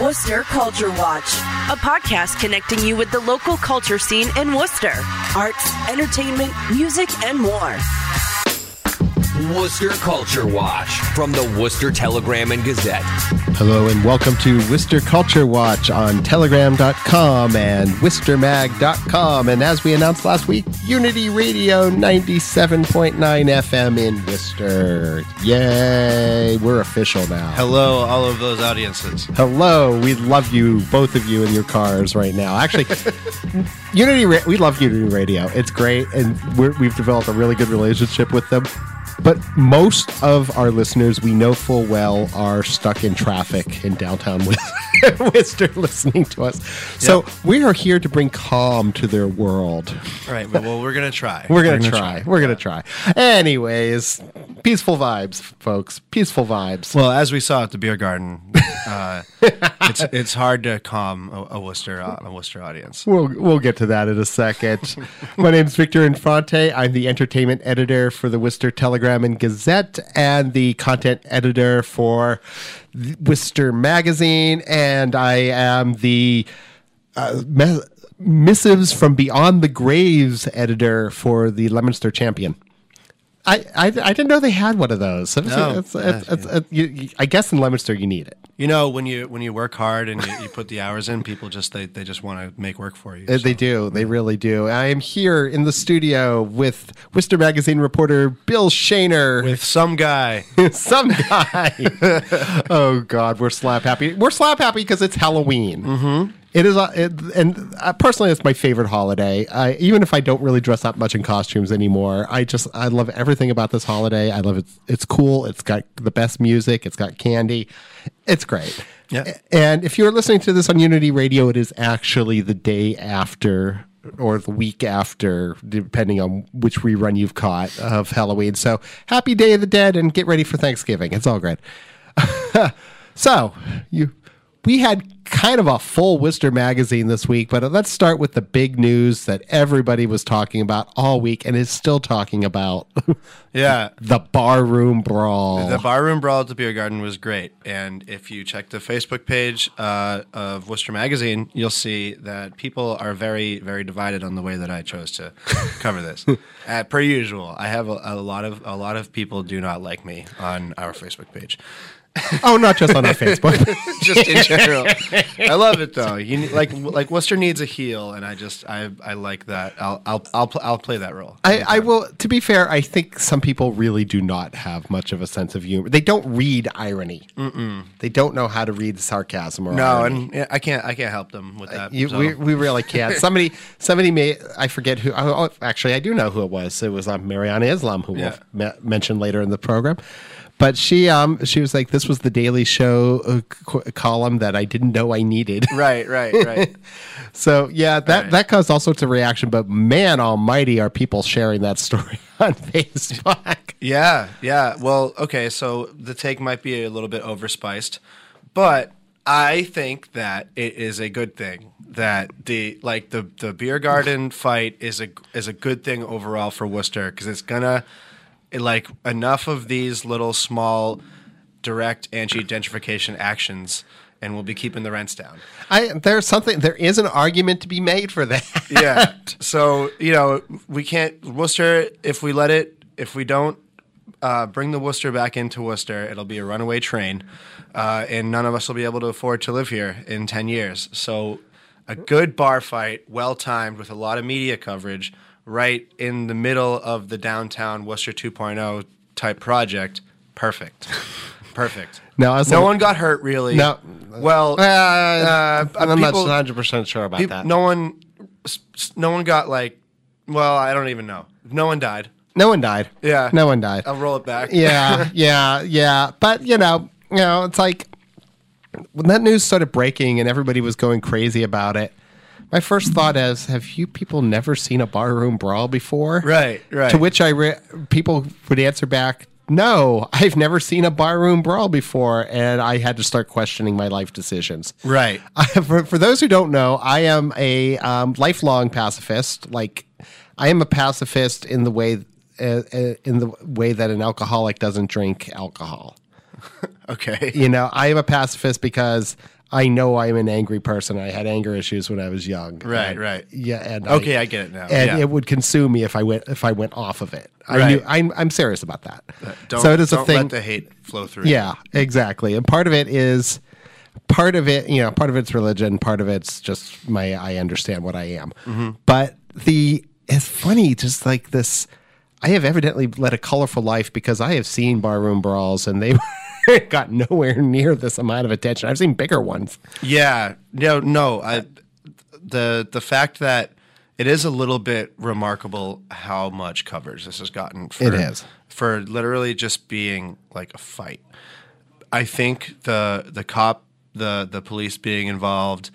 Worcester Culture Watch, a podcast connecting you with the local culture scene in Worcester. Arts, entertainment, music, and more. Worcester Culture Watch from the Worcester Telegram and Gazette. Hello and welcome to Worcester Culture Watch on telegram.com and worcestermag.com. And as we announced last week, Unity Radio 97.9 FM in Worcester. Yay, we're official now. Hello, all of those audiences. Hello, we love you, both of you in your cars right now. Actually, Unity, we love Unity Radio. It's great, and we're, we've developed a really good relationship with them. But most of our listeners, we know full well, are stuck in traffic in downtown Wis- Worcester listening to us. So we are here to bring calm to their world. Right. Well, we're gonna try. We're gonna, try. We're gonna try. Anyways, peaceful vibes, folks. Peaceful vibes. Well, as we saw at the beer garden, uh, it's it's hard to calm a, a Worcester uh, a Worcester audience. We'll we'll get to that in a second. My name is Victor Infante. I'm the entertainment editor for the Worcester Telegram and Gazette, and the content editor for Worcester Magazine, and I am the uh, me- missives from Beyond the Graves editor for the Leominster Champion. I, I, I didn't know they had one of those. No. it's- it's- it's- it's- you- you- I guess in Leominster you need it. You know, when you when you work hard and you, you put the hours in, people just they, they just want to make work for you. Uh, They do. They really do. I am here in the studio with Worcester Magazine reporter Bill Shaner. with some guy. some guy. oh God, we're slap happy. We're slap happy because it's Halloween. Mm-hmm. It is, uh, it, and uh, personally, it's my favorite holiday. I, even if I don't really dress up much in costumes anymore, I just I love everything about this holiday. I love it. It's cool. It's got the best music. It's got candy. It's great. Yeah. And if you're listening to this on Unity Radio, it is actually the day after or the week after, depending on which rerun you've caught of Halloween. So happy Day of the Dead and get ready for Thanksgiving. It's all great. so you we had kind of a full Worcester magazine this week, but let's start with the big news that everybody was talking about all week and is still talking about Yeah. the barroom brawl. The barroom brawl at the beer garden was great, and if you check the Facebook page uh, of Worcester Magazine, you'll see that people are very, very divided on the way that I chose to cover this. uh, per usual, I have a, a lot of a lot of people do not like me on our Facebook page. oh, not just on our Facebook. just in general. I love it though. You like like Worcester needs a heel, and I just I I like that. I'll I'll I'll, pl- I'll play that role. I, I will. To be fair, I think some people really do not have much of a sense of humor. They don't read irony. Mm-mm. They don't know how to read sarcasm or no, irony. and yeah, I can't I can't help them with that. You, so. we, we really can't. Somebody somebody may I forget who. Oh, oh, actually, I do know who it was. It was um, Mariana Islam, who Yeah. we'll me- mention later in the program. But she um she was like, this was the Daily Show uh, co- column that I didn't know I needed. right, right, right. So yeah, that Right. that caused all sorts of reaction. But man Almighty, are people sharing that story on Facebook? Yeah, yeah. Well, okay, so the take might be a little bit overspiced, but I think that it is a good thing that the like the the beer garden fight is a is a good thing overall for Worcester because it's gonna like enough of these little small direct anti-gentrification actions and we'll be keeping the rents down. I there's something there is an argument to be made for that. yeah. So you know we can't Worcester if we let it if we don't uh, bring the Worcester back into Worcester, it'll be a runaway train, uh, and none of us will be able to afford to live here in ten years. So a good bar fight, well timed with a lot of media coverage, right in the middle of the downtown Worcester 2.0 type project. Perfect. Perfect. Now, no a- one got hurt really. No. Well, Uh, uh, I'm people- not 100 percent sure about Peop- that. No one, no one got like. Well, I don't even know. No one died. No one died. Yeah. No one died. I'll roll it back. yeah, yeah, yeah. But you know, you know, it's like when that news started breaking and everybody was going crazy about it. My first thought is, have you people never seen a barroom brawl before? Right, right. To which I re- people would answer back, no, I've never seen a barroom brawl before, and I had to start questioning my life decisions. Right. for, for those who don't know, I am a um, lifelong pacifist. Like, I am a pacifist in the way uh, uh, in the way that an alcoholic doesn't drink alcohol. Okay. You know, I am a pacifist because I know I am an angry person. I had anger issues when I was young. Right, And- right. Yeah, and Okay, I get it now. And Yeah. it would consume me if I went if I went off of it. I Right. knew I'm I'm serious about that. Don't, so it is a thing. let the hate flow through. Yeah, exactly. And part of it is part of it, you know, part of it's religion, part of it's just my I understand what I am. Mm-hmm. But the it's funny, just like this I have evidently led a colorful life because I have seen barroom brawls and they got nowhere near this amount of attention. I've seen bigger ones. Yeah. No, no. I, the the fact that it is a little bit remarkable how much coverage this has gotten. For, It is. for literally just being like a fight. I think the the cop, the the police being involved,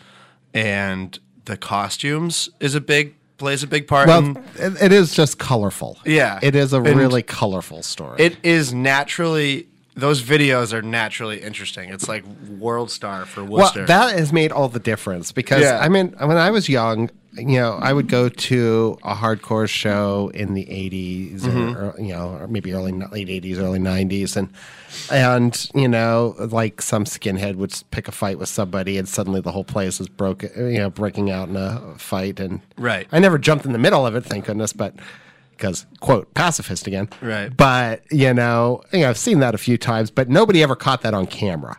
and the costumes is a big plays a big part. Well, in, it, it is just colorful. Yeah. It is a And really colorful story. it is naturally those videos are naturally interesting. It's like World Star for Worcester. Well, that has made all the difference because Yeah. I mean, when I was young, you know, I would go to a hardcore show in the '80s, Mm-hmm. or, you know, or maybe early late '80s, early '90s, and and you know, like some skinhead would pick a fight with somebody, and suddenly the whole place is broken, you know, breaking out in a fight, and Right. I never jumped in the middle of it, thank goodness, but. Because quote pacifist again, Right. But you know, you know, I've seen that a few times, but nobody ever caught that on camera.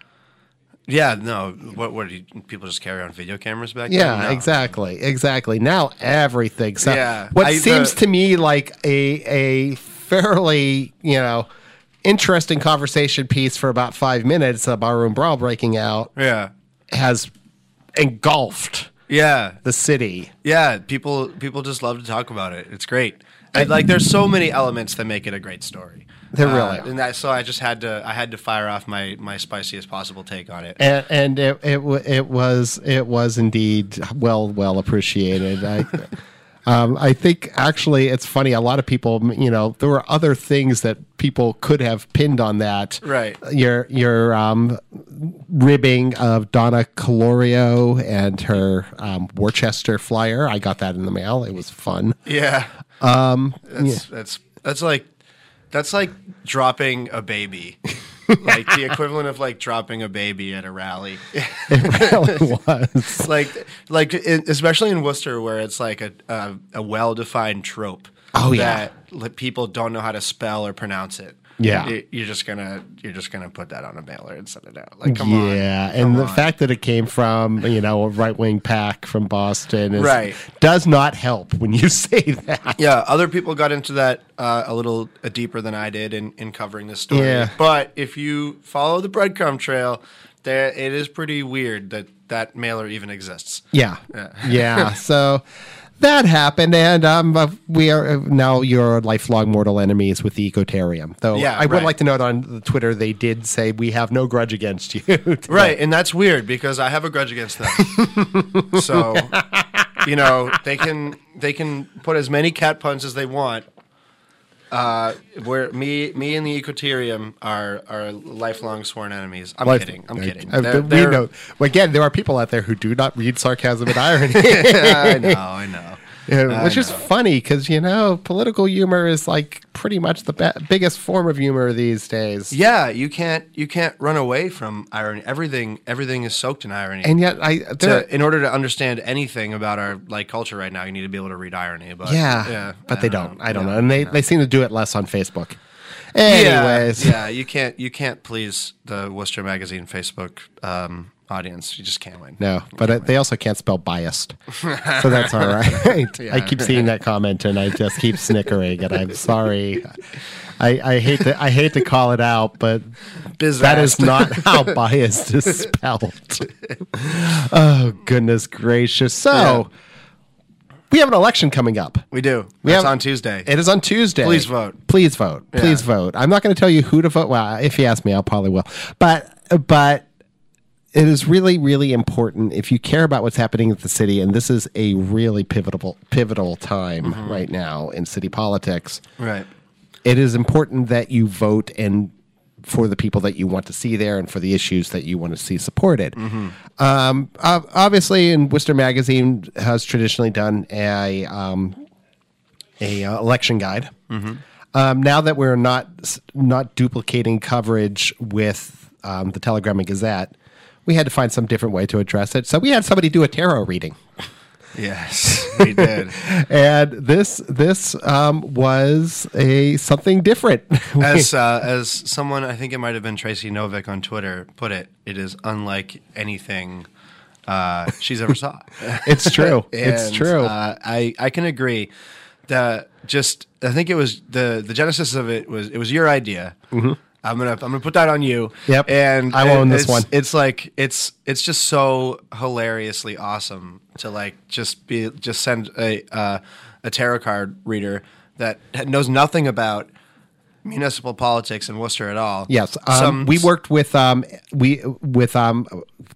yeah, no. What what did people just carry on video cameras back then? Yeah, No. exactly, exactly. Now everything. So Yeah, what I- uh, seems the- to me like a a fairly you know interesting conversation piece for about five minutes, a barroom brawl breaking out, Yeah. has engulfed Yeah. the city. Yeah, people people just love to talk about it. It's great. And like there's so many elements that make it a great story. There Uh, really are. and that so I just had to I had to fire off my my spiciest possible take on it. And, and it, it it was it was indeed well well appreciated. I, um, I think actually it's funny. A lot of people, you know, there were other things that people could have pinned on that. Right. Your your um, ribbing of Donna Colorio and her um, Worcester flyer. I got that in the mail. It was fun. Yeah. Um that's that's that's like that's like dropping a baby. like the equivalent of like dropping a baby at a rally. It really was. like like in, especially in Worcester where it's like a a, a well defined trope. Oh, yeah. that li- people don't know how to spell or pronounce it. Yeah. Y- you're just gonna you're just gonna put that on a mailer and send it out. Like come on, yeah, and the on. fact that it came from you know a right wing pack from Boston is, Right. does not help when you say that. Yeah, other people got into that uh, a little uh, deeper than I did in, in covering this story. Yeah. But if you follow the breadcrumb trail, there it is pretty weird that that mailer even exists. Yeah, Yeah. yeah. So that happened, and um, uh, we are now your lifelong mortal enemies with the Ecotarium. Though Yeah, I would right. like to note on Twitter they did say we have no grudge against you. Right, and that's weird because I have a grudge against them. so, you know, they can they can put as many cat puns as they want. Uh, where me me and the Ecotarium are are lifelong sworn enemies. I'm Life- kidding. I'm kidding. Uh, They're- we they're- know. Again, there are people out there who do not read sarcasm and irony. I know. I know. Yeah, which is funny because you know political humor is like pretty much the be- biggest form of humor these days. Yeah, you can't you can't run away from irony. Everything everything is soaked in irony. And yet, I there, to, in order to understand anything about our like culture right now, you need to be able to read irony. But yeah, yeah, but they I don't. I don't Yeah, know, and they, they seem to do it less on Facebook. Yeah, Anyways, yeah, you can't you can't please the Worcester Magazine Facebook um, audience. You just can't win. no, but uh, they also can't spell biased, so that's all right. I keep seeing that comment, and I just keep snickering, and I'm sorry. I, I hate to I hate to call it out, but that is not how biased is spelled. oh goodness gracious! So we have an election coming up. We do. We It's have- on Tuesday. It is on Tuesday. Please vote. Please vote. Please vote. I'm not going to tell you who to vote. Well, if you ask me, I'll probably will. But but it is really, really important if you care about what's happening at the city, and this is a really pivotal, pivotal time right now in city politics. Right. It is important that you vote and for the people that you want to see there and for the issues that you want to see supported. Um, obviously, in Worcester Magazine has traditionally done a um, a uh, election guide. Um, now that we're not not duplicating coverage with um, the Telegram and Gazette, we had to find some different way to address it. So we had somebody do a tarot reading, Yes, we did. and this this um, was a something different. as uh, as someone, I think it might have been Tracy Novick on Twitter put it, it is unlike anything uh, she's ever saw. it's true. it's true. Uh, I I can agree. that just I think it was the the genesis of it was it was your idea. Mm-hmm. I'm gonna I'm gonna put that on you. Yep. And I own this one. It's like it's it's just so hilariously awesome to like just be just send a uh, a tarot card reader that knows nothing about municipal politics in Worcester at all. Yes, um, Some- we worked with um, we with um,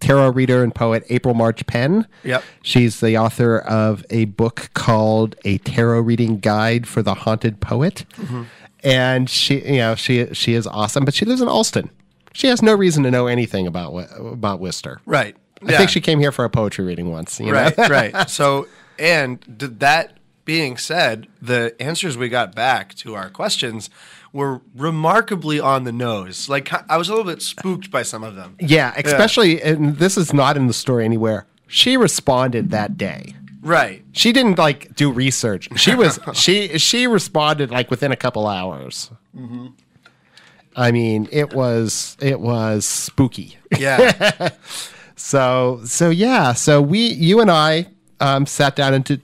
tarot reader and poet April March Penn. Yep. she's the author of a book called "A Tarot Reading Guide for the Haunted Poet," Mm-hmm. And she, you know, she she is awesome, but she lives in Allston. She has no reason to know anything about about Worcester. Right. I think she came here for a poetry reading once. You know? right, right. So, and th- that being said, the answers we got back to our questions were remarkably on the nose. Like I was a little bit spooked by some of them. Yeah, especially, and this is not in the story anywhere. She responded that day. Right. She didn't like do research. She was she she responded like within a couple hours. I mean, it was it was spooky. Yeah. So so yeah, so we you and I um, sat down and to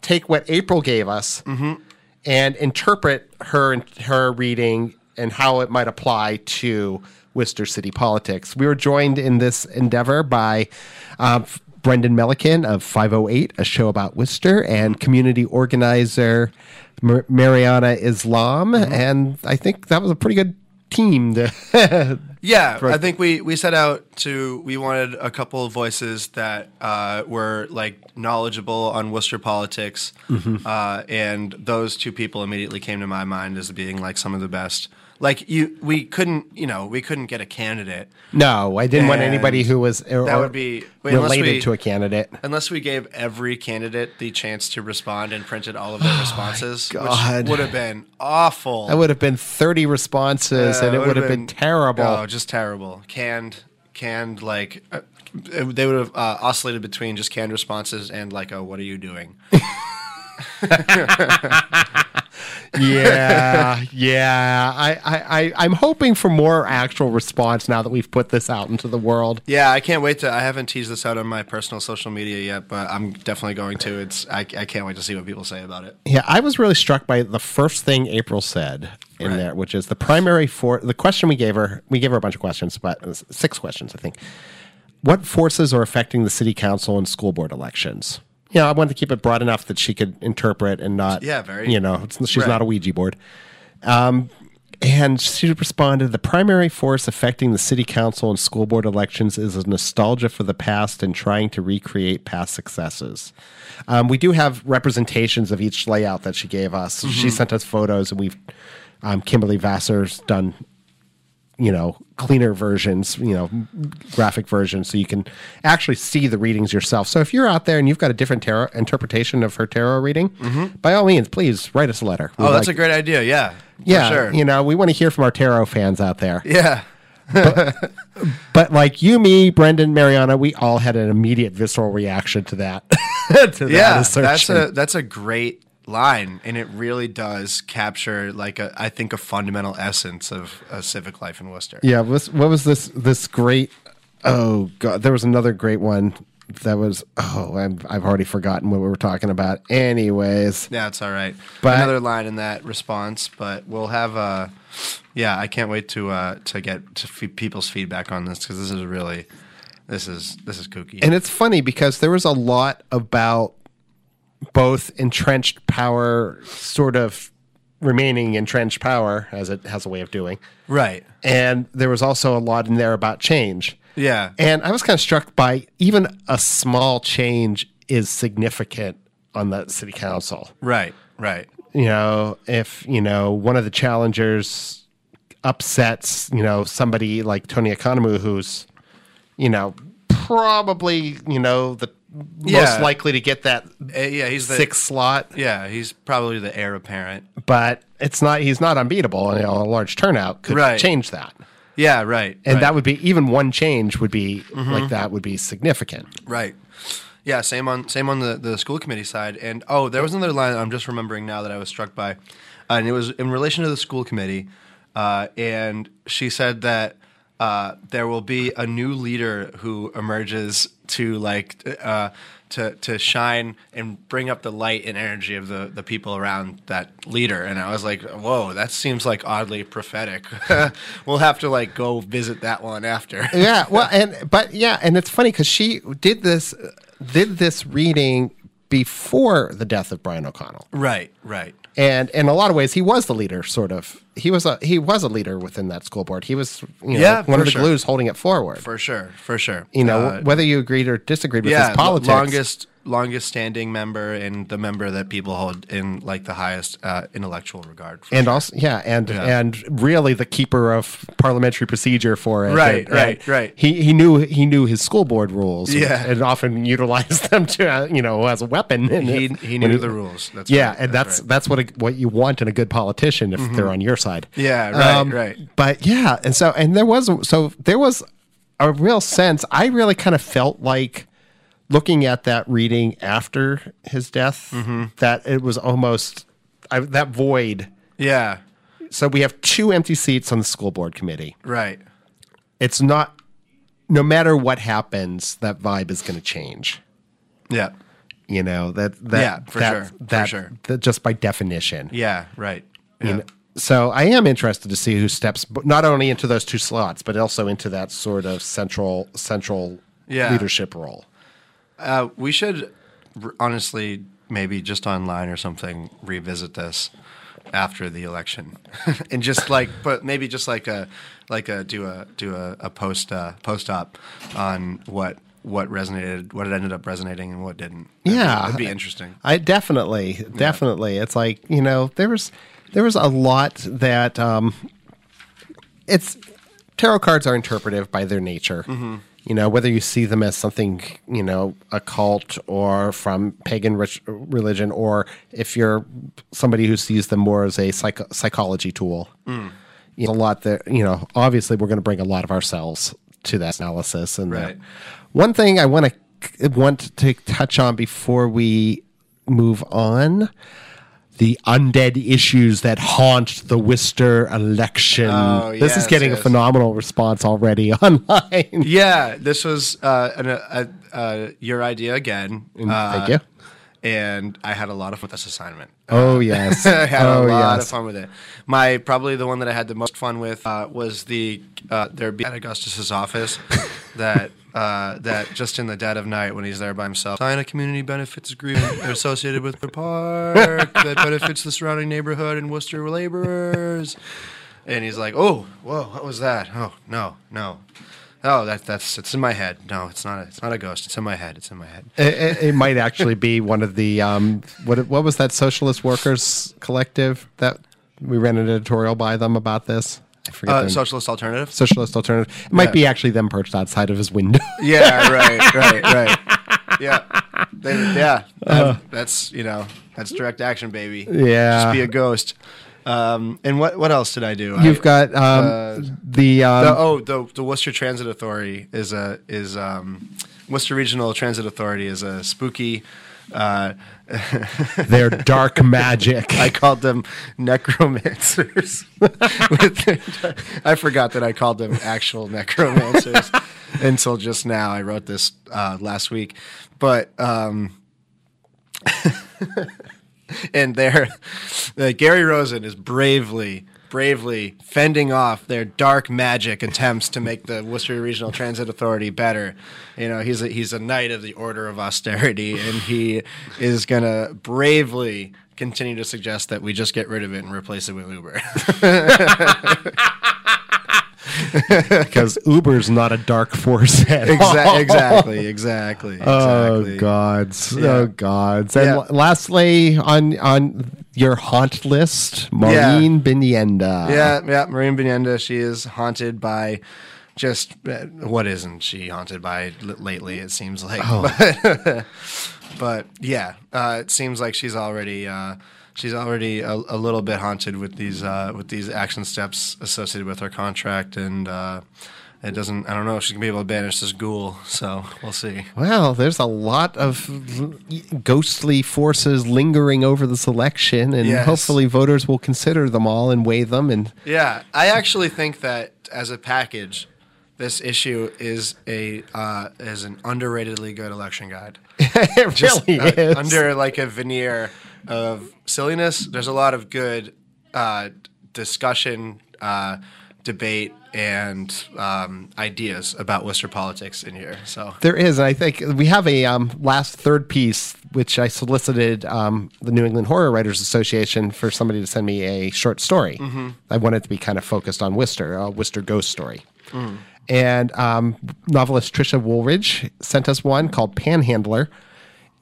take what April gave us and interpret her her reading and how it might apply to Worcester city politics. We were joined in this endeavor by um, Brendan Milliken of 508, a show about Worcester, and community organizer Mar- Mariana Islam, and I think that was a pretty good team. To Yeah, I think we we set out to we wanted a couple of voices that uh, were like knowledgeable on Worcester politics, uh, and those two people immediately came to my mind as being like some of the best. Like you, we couldn't, you know, we couldn't get a candidate no, I didn't want And anybody who was or, that would be wait, unless related we- to a candidate. unless we gave every candidate the chance to respond and printed all of their responses, God. which would have been awful. That would have been 30 responses and it would have been, terrible. Oh, just terrible. Canned, canned. Like uh, they would have uh, oscillated between just canned responses and like, "Oh, what are you doing?" yeah, yeah. I, I, I, I'm hoping for more actual response now that we've put this out into the world. Yeah, I can't wait to. I haven't teased this out on my personal social media yet, but I'm definitely going to. It's. I, I can't wait to see what people say about it. Yeah, I was really struck by the first thing April said in Right. there, which is the primary for the question we gave her. We gave her a bunch of questions, but six questions, I think. What forces are affecting the city council and school board elections? Yeah, I wanted to keep it broad enough that she could interpret and not. Yeah, very- You know, it's, she's Right. not a Ouija board. Um, and she responded, the primary force affecting the city council and school board elections is a nostalgia for the past and trying to recreate past successes. Um, we do have representations of each layout that she gave us. She sent us photos, and we've um, Kimberly Vassar's done, you know, cleaner versions, you know, graphic versions, so you can actually see the readings yourself. So if you're out there and you've got a different tarot interpretation of her tarot reading, mm-hmm. by all means, please write us a letter. Oh, that's a great idea. Yeah. for yeah, sure. you know, we want to hear from our tarot fans out there. Yeah. But like you, me, Brendan, Mariana, we all had an immediate visceral reaction to that. to that yeah, that's a that's a great line, and it really does capture like a I think a fundamental essence of a civic life in Worcester. yeah. What, what was this? This great. Oh god, there was another great one that was. Oh, I'm, I've already forgotten what we were talking about. Anyways, Yeah, it's all right. But- Another line in that response, but we'll have uh yeah, I can't wait to uh to get to f- people's feedback on this because this is really this is this is kooky. and it's funny because there was a lot about both entrenched power sort of remaining entrenched power, as it has a way of doing. Right. And there was also a lot in there about change. Yeah. And I was kind of struck by even a small change is significant on the city council. Right. Right. You know, if, you know, one of the challengers upsets, you know, somebody like Tony Economou, who's, you know, probably, you know, the Yeah. most likely to get that Uh, yeah. He's the sixth slot, Yeah. He's probably the heir apparent. but it's not, he's not unbeatable. You know, a large turnout could Right. change that. Yeah. Right. And right. that would be even one change would be like that would be significant. Right. Yeah, same on same on the, the school committee side. And oh, there was another line I'm just remembering now that I was struck by, uh, and it was in relation to the school committee. Uh, and she said that uh, there will be a new leader who emerges to like uh, to to shine and bring up the light and energy of the the people around that leader. And I was like, whoa, that seems like oddly prophetic. we'll have to like go visit that one after. yeah well and but yeah and it's funny because she did this did this reading before the death of brian o'connell right. Right. And in a lot of ways he was the leader sort of he was a he was a leader within that school board he was you know, Yeah, one of the sure. glues holding it forward For sure. For sure. you know Uh, whether you agreed or disagreed with yeah, his politics longest longest standing member and the member that people hold in like the highest uh, intellectual regard. for and sure. also yeah and Yeah. and really the keeper of parliamentary procedure for it Right, And- right, and right. he he knew he knew his school board rules Yeah. and, often utilized them to uh, you know as a weapon and he it- he knew the rules. That's yeah right, and that's right. that's what a, what you want in a good politician if they're on your side Mm-hmm. Yeah, right, right. but yeah and so and there was so there was a real sense i really kind of felt like looking at that reading after his death Mm-hmm. that it was almost I, that void yeah, so we have two empty seats on the school board committee. right. It's not, no matter what happens, that vibe is going to change. Yeah, You know that that Yeah, for that, sure, for that, sure. that just by definition. yeah, right. You Yeah. know, so I am interested to see who steps not only into those two slots, but also into that sort of central central Yeah. leadership role. Uh, we should honestly maybe just online or something revisit this after the election and just like but maybe just like a like a do a do a, a post uh, post op on what what resonated what it ended up resonating and what didn't That'd Yeah. that'd be interesting I definitely, definitely. It's like you know, there was there was a lot that um, it's tarot cards are interpretive by their nature. You know, whether you see them as something you know occult or from pagan rich religion, or if you're somebody who sees them more as a psycho- psychology tool. You know, a lot that you know. Obviously, we're going to bring a lot of ourselves to that analysis. And uh, Right. one thing I want to want to touch on before we move on the undead issues that haunt the Worcester election. Oh, this is yes, getting a phenomenal response already online. yeah this was uh, an, uh, uh, your idea again uh, Thank you. And I had a lot of fun with this assignment. Oh yes. I had oh a lot yes. of fun with it. My probably the one that I had the most fun with uh, was the uh, there be at Augustus's office that uh, that just in the dead of night when he's there by himself sign a community benefits agreement associated with the park that benefits the surrounding neighborhood and Worcester laborers. And he's like, "Oh, whoa, what was that? Oh, no, no." Oh, that that's it's in my head. No, it's not. A, it's not a ghost. It's in my head. It's in my head. It, it, it might actually be one of the um, what what was that socialist workers collective that we ran an editorial by them about this. I forget Uh, socialist alternative. socialist alternative. It might be actually them perched outside of his window. Yeah, right, right, right. Yeah, They- yeah. that- that's you know that's direct action, baby. Yeah. just be a ghost. Um, and what what else did I do? You've I, got um, uh, the, um, the, oh the the Worcester Transit Authority is a is um, Worcester Regional Transit Authority is a spooky. Uh, their dark magic. I called them necromancers. I forgot that I called them actual necromancers until just now. I wrote this uh, last week, but um, and there, uh, Gary Rosen is bravely. Bravely fending off their dark magic attempts to make the Worcester Regional Transit Authority better. You know, he's a, he's a knight of the Order of Austerity, and he is gonna bravely continue to suggest that we just get rid of it and replace it with Uber. because Uber's not a dark force at all. Exa- exactly, exactly, Oh exactly. gods! Yeah. Oh gods! And Yeah. l- lastly, on on your haunt list, Maureen Binienda. Yeah, yeah. Maureen Binienda, she is haunted by just uh, what isn't she haunted by lately? It seems like, but, but yeah, uh, it seems like she's already uh, she's already a, a little bit haunted with these uh, with these action steps associated with her contract, and uh, it doesn't. I don't know if she's gonna be able to banish this ghoul. So we'll see. Well, there's a lot of ghostly forces lingering over this election, and Yes. hopefully voters will consider them all and weigh them. And Yeah, I actually think that as a package, this issue is a uh, is an underratedly good election guide. it Just, really uh, is. under like a veneer of silliness. There's a lot of good uh, discussion, uh, debate, and um, ideas about Worcester politics in here. So There is, and I think we have a um, last third piece, which I solicited um, the New England Horror Writers Association for somebody to send me a short story. I wanted it to be kind of focused on Worcester, a Worcester ghost story. And um, novelist Trisha Wooldridge sent us one called Panhandler,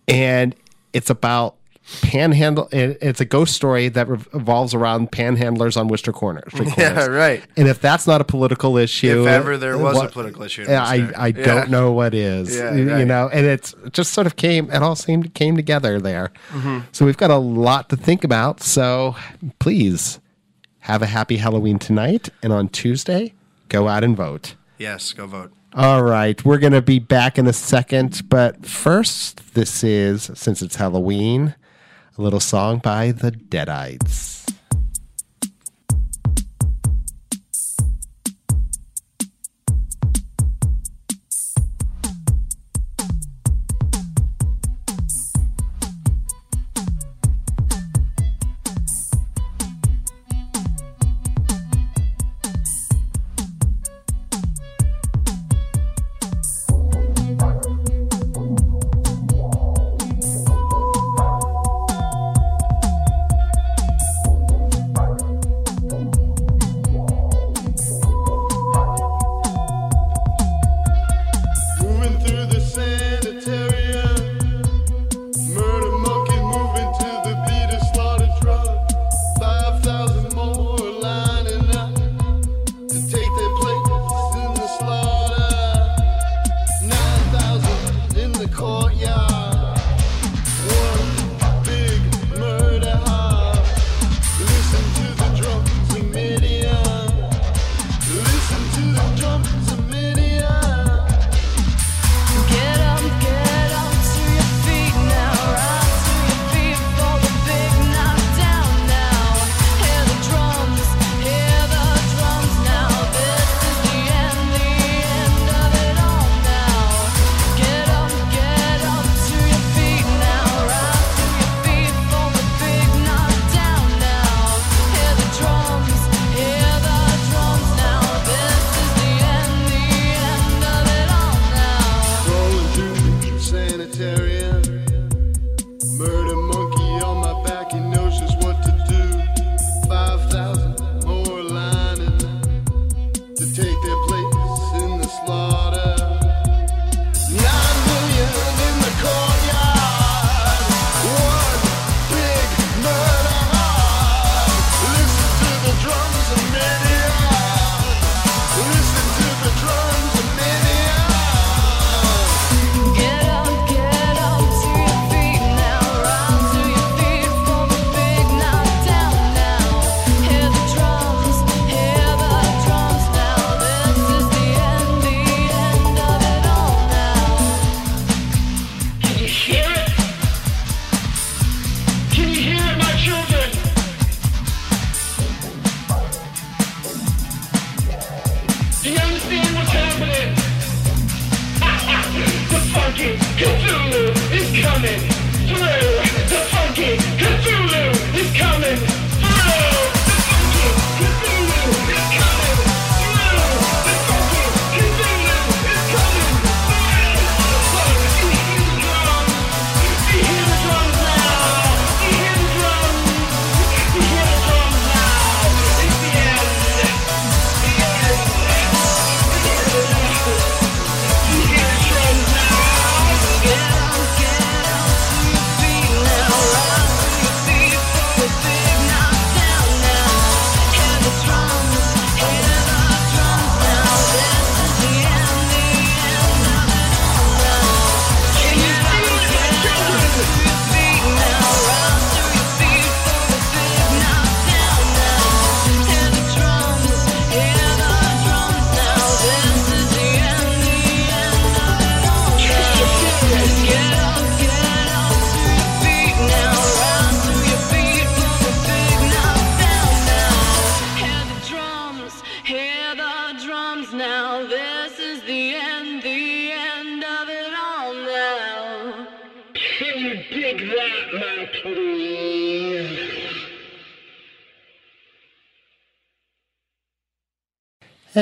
and it's about panhandle. it- It's a ghost story that revolves around panhandlers on Worcester corners. Yeah, right. And if that's not a political issue, If ever there was a political issue I I Yeah. don't know what is. Yeah, you right. know, and it's just sort of came. It all seemed came together there. Mm-hmm. So we've got a lot to think about. So please have a happy Halloween tonight, and on Tuesday, go out and vote. yes, go vote. All right, we're going to be back in a second, but first, this is since it's Halloween, a little song by the Deadites. courtyard.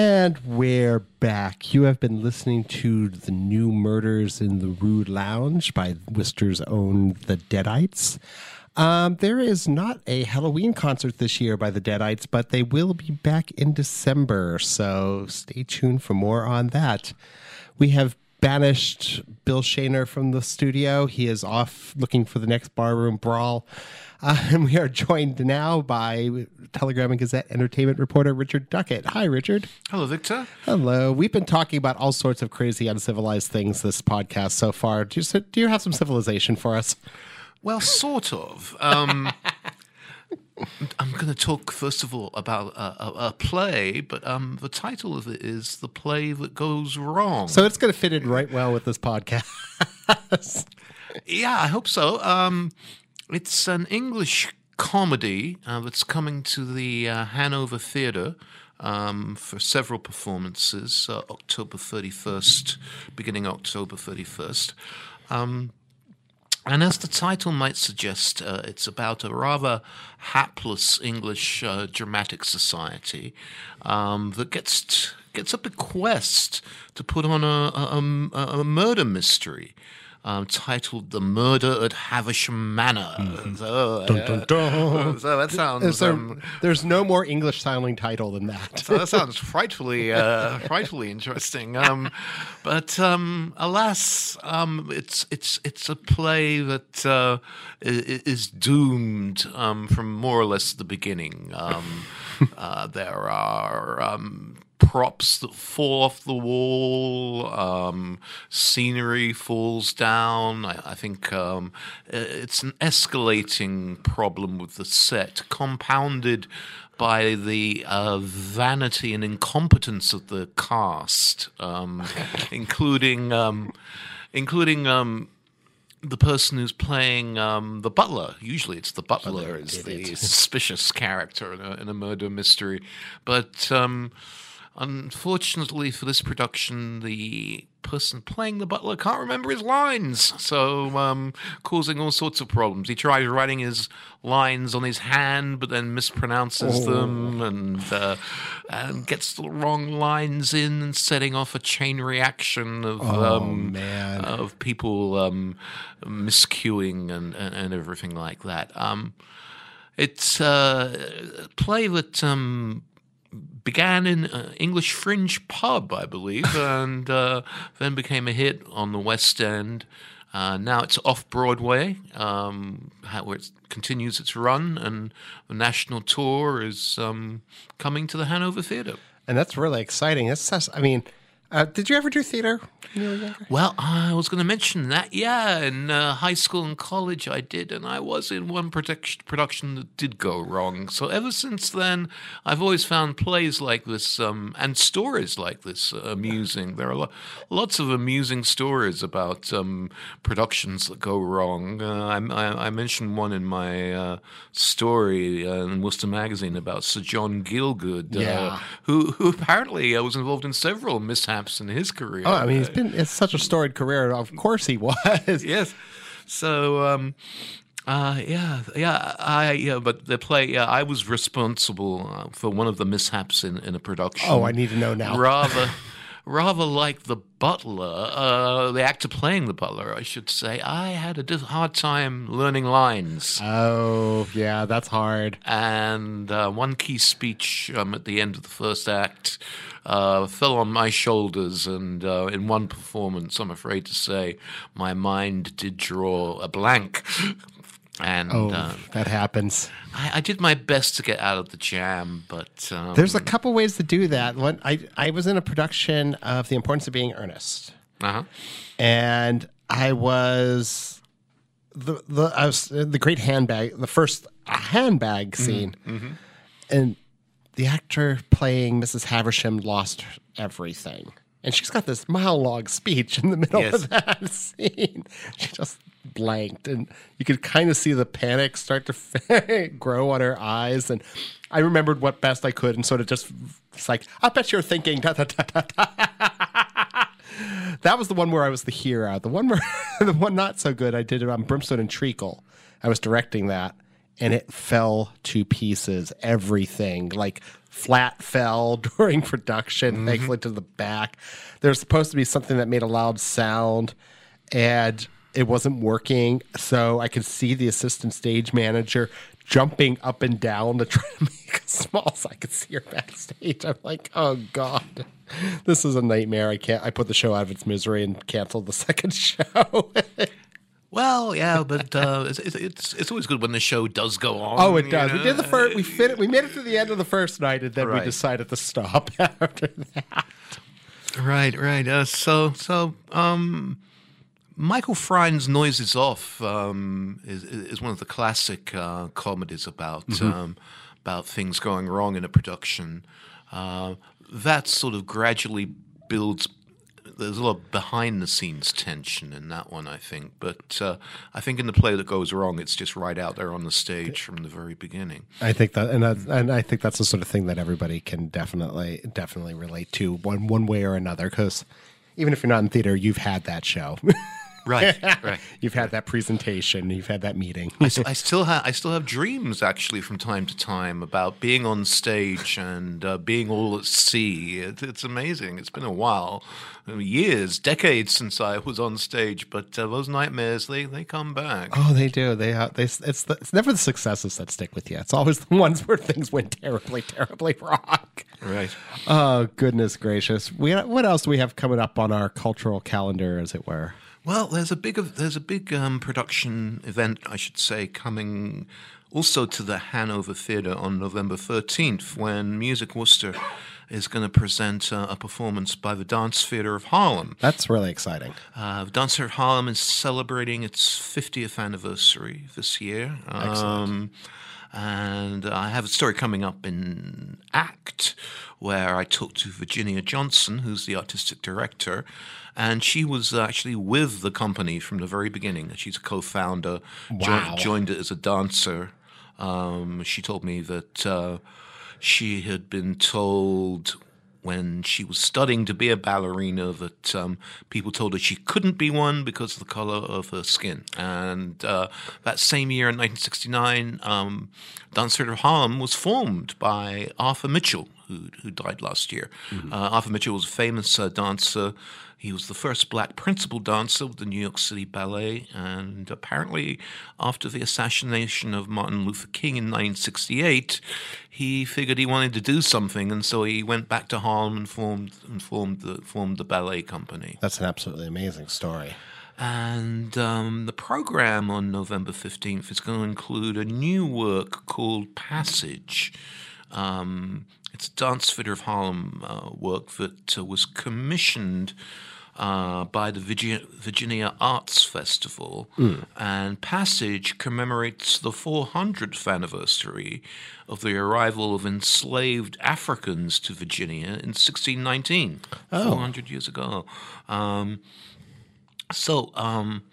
And we're back. You have been listening to the new Murders in the Rue Lounge by Worcester's own The Deadites. Um, there is not a Halloween concert this year by the Deadites, but they will be back in December. So stay tuned for more on that. We have banished Bill Shaner from the studio. He is off looking for the next barroom brawl. Uh, and we are joined now by Telegram and Gazette entertainment reporter Richard Duckett. Hi, Richard. Hello, Victor. Hello. We've been talking about all sorts of crazy, uncivilized things this podcast so far. Do you, do you have some civilization for us? Well, sort of. Um, I'm going to talk first of all about a, a, a play, but um, the title of it is "The Play That Goes Wrong." So it's going to fit in right well with this podcast. yeah, I hope so. Um, it's an English comedy uh, that's coming to the uh, Hanover Theatre um, for several performances, uh, October 31st, beginning October 31st. Um, and as the title might suggest, uh, it's about a rather hapless English uh, dramatic society um, that gets t- gets a bequest to put on a, a, a, a murder mystery. Um, titled "The Murder at Haversham Manor." So, Dun, dun, dun. so that sounds um, there's no more English sounding title than that. so that sounds frightfully, uh, frightfully interesting. Um, but um, alas, um, it's it's it's a play that uh, is doomed um, from more or less the beginning. Uh, there are. Um, Props that fall off the wall, um, scenery falls down. I, I think um, it's an escalating problem with the set, compounded by the uh, vanity and incompetence of the cast, um, including um, including um, the person who's playing um, the butler. Usually, it's the butler is the suspicious character in a, in a murder mystery, but. Um, Unfortunately for this production, the person playing the butler can't remember his lines, so um, causing all sorts of problems. He tries writing his lines on his hand, but then mispronounces them and, uh, and gets the wrong lines in, and setting off a chain reaction of um, man. of people um, miscuing and, and, and everything like that. Um, it's uh, a play that um, began in uh, English fringe pub, I believe, and uh, then became a hit on the West End. Uh, now it's off Broadway, um, how, where it continues its run, and the national tour is um, coming to the Hanover Theatre. and that's really exciting. That's I mean, uh, did you ever do theater? when you were younger? Well, I was going to mention that. Yeah, in uh, high school and college, I did, and I was in one production production that did go wrong. So ever since then, I've always found plays like this um, and stories like this uh, amusing. There are lo- lots of amusing stories about um, productions that go wrong. Uh, I, I, I mentioned one in my uh, story uh, in Worcester Magazine about Sir John Gielgud, uh, Yeah. who who apparently uh, was involved in several mishaps in his career. Oh, I mean, he's Uh, been it's such a storied career. Of course he was. yes. So, um, uh, yeah, yeah, I, yeah, but the play, yeah, I was responsible uh, for one of the mishaps in, in a production. Oh, I need to know now. Rather, rather like the butler, uh, the actor playing the butler, I should say. I had a hard time learning lines. Oh, yeah, that's hard. and uh, one key speech um, at the end of the first act uh, fell on my shoulders, and uh, in one performance, I'm afraid to say, my mind did draw a blank. And Oh, uh, that happens. I, I did my best to get out of the jam, but um, There's a couple ways to do that. One, I I was in a production of The Importance of Being Earnest, uh-huh. and I was the the I was the great handbag, the first handbag scene, and the actor playing Mrs. Havisham lost everything. And she's got this monologue speech in the middle Yes. of that scene. She just blanked, and you could kind of see the panic start to grow on her eyes. And I remembered what best I could, and sort of just it's like, I bet you're thinking, da, da, da, da, da. that was the one where I was the hero. The one where the one not so good, I did it on Brimstone and Treacle. I was directing that, and it fell to pieces. Everything like flat fell during production, mm-hmm. thankfully to the back. There's supposed to be something that made a loud sound, and it wasn't working. So I could see the assistant stage manager jumping up and down to try to make a small so I could see her backstage. I'm like, oh god, this is a nightmare. I can't. I put the show out of its misery and canceled the second show. Well, yeah, but uh, it's, it's it's always good when the show does go on. oh, it does. We did the first. We fit. It we made it to the end of the first night, and then we decided to stop after that. Right, right. Uh, so, so um, Michael Frayn's "Noises Off" um, is is one of the classic uh, comedies about Mm-hmm. um, about things going wrong in a production. Uh, that sort of gradually builds. There's a lot of behind the scenes tension in that one, I think. But uh, I think in the play that goes wrong, it's just right out there on the stage from the very beginning. I think that, and and I think that's the sort of thing that everybody can definitely, definitely relate to one one way or another. Because even if you're not in theater, you've had that show, Right, right. you've had that presentation, you've had that meeting. I, I still have I still have dreams actually from time to time about being on stage and uh, being all at sea. It, it's amazing. It's been a while, years, decades since I was on stage, but uh, those nightmares they they come back. Oh, they do. They uh, they it's the, it's never the successes that stick with you. It's always the ones where things went terribly, terribly wrong. Right. Oh goodness gracious! We what else do we have coming up on our cultural calendar, as it were? Well, there's a big there's a big um, production event, I should say, coming also to the Hanover Theatre on November 13th, when Music Worcester is going to present uh, a performance by the Dance Theatre of Harlem. That's really exciting. Uh, the Dance Theatre of Harlem is celebrating its 50th anniversary this year. Um, and I have a story coming up in ACT where I talked to Virginia Johnson, who's the artistic director, and she was actually with the company from the very beginning. She's a co founder, Wow. joined it as a dancer. Um, she told me that uh, she had been told when she was studying to be a ballerina that um, people told her she couldn't be one because of the color of her skin. And uh, that same year in 1969, um, Dance of Harlem was formed by Arthur Mitchell, who, who died last year. Uh, Arthur Mitchell was a famous uh, dancer. He was the first black principal dancer with the New York City Ballet, and apparently, after the assassination of Martin Luther King in 1968, he figured he wanted to do something, and so he went back to Harlem and formed and formed the formed the ballet company. That's an absolutely amazing story. And um, the program on November 15th is going to include a new work called Passage. Um, it's a Dance Theatre of Harlem uh, work that uh, was commissioned uh, by the Virginia, Virginia Arts Festival. And Passage commemorates the 400th anniversary of the arrival of enslaved Africans to Virginia in 1619, oh. 400 years ago. Um, so, um,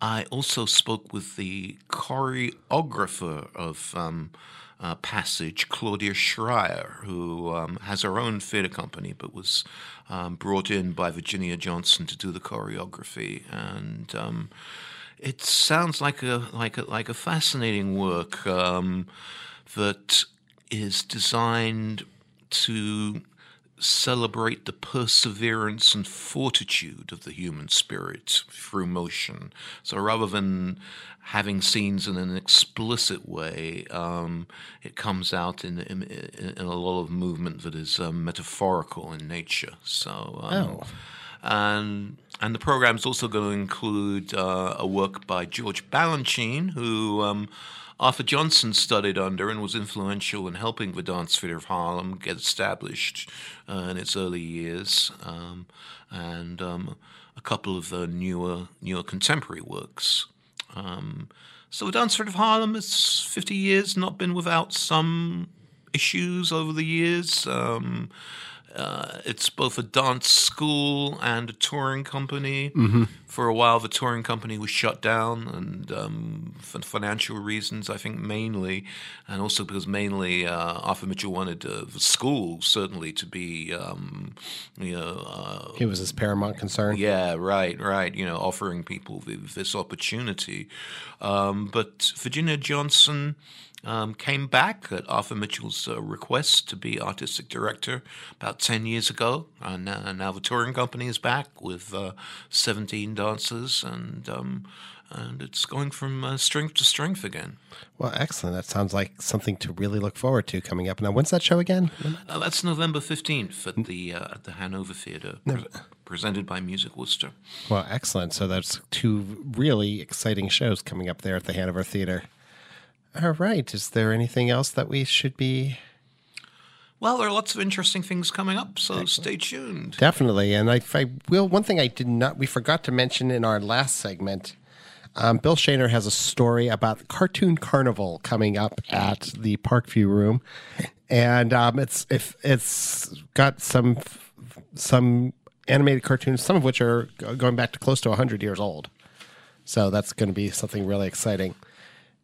I also spoke with the choreographer of um, uh, Passage, Claudia Schreier, who um, has her own theatre company but was um, brought in by Virginia Johnson to do the choreography. And um, it sounds like a like a like a fascinating work um, that is designed to celebrate the perseverance and fortitude of the human spirit through motion. So rather than having scenes in an explicit way, um, it comes out in, in, in a lot of movement that is um, metaphorical in nature. So. Um, and and the program is also going to include uh, a work by George Balanchine, who um, Arthur Johnson studied under and was influential in helping the Dance Theatre of Harlem get established uh, in its early years, um, and um, a couple of the newer newer contemporary works. Um, so the Dance Theatre of Harlem has 50 years, not been without some issues over the years. Um, uh, it's both a dance school and a touring company. Mm-hmm. For a while, the touring company was shut down, and um, for financial reasons, I think mainly, and also because mainly uh, Arthur Mitchell wanted uh, the school certainly to be, um, you know, uh, It was his paramount concern. yeah, right, right. You know, offering people th- this opportunity. Um, but Virginia Johnson um, came back at Arthur Mitchell's uh, request to be artistic director about 10 years ago. And now, now the touring company is back with uh, 17 dancers, and, um, and it's going from uh, strength to strength again. Well, excellent. That sounds like something to really look forward to coming up. Now, when's that show again? Uh, that's November 15th at the, uh, at the Hanover Theatre, pre- presented by Music Worcester. Well, excellent. So that's two really exciting shows coming up there at the Hanover Theater. All right. Is there anything else that we should be Well, there are lots of interesting things coming up, so stay tuned. Definitely. And I, I will, one thing I did not, we forgot to mention in our last segment, um, Bill Shaner has a story about Cartoon Carnival coming up at the Parkview Room. And um, it's, if it's got some, some animated cartoons, some of which are going back to close to 100 years old. So that's going to be something really exciting.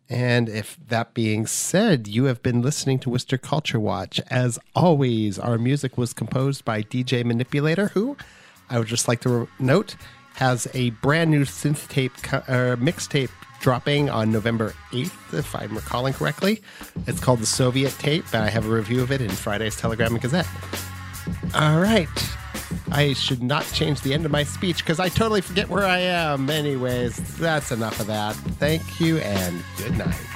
And if that being said, you have been listening to Worcester Culture Watch. As always, our music was composed by DJ Manipulator, who I would just like to re- note has a brand new synth tape co- uh, mixtape dropping on November 8th, if I'm recalling correctly. It's called the Soviet Tape, and I have a review of it in Friday's Telegram and Gazette. All right. I should not change the end of my speech because I totally forget where I am. Anyways, that's enough of that. Thank you and good night.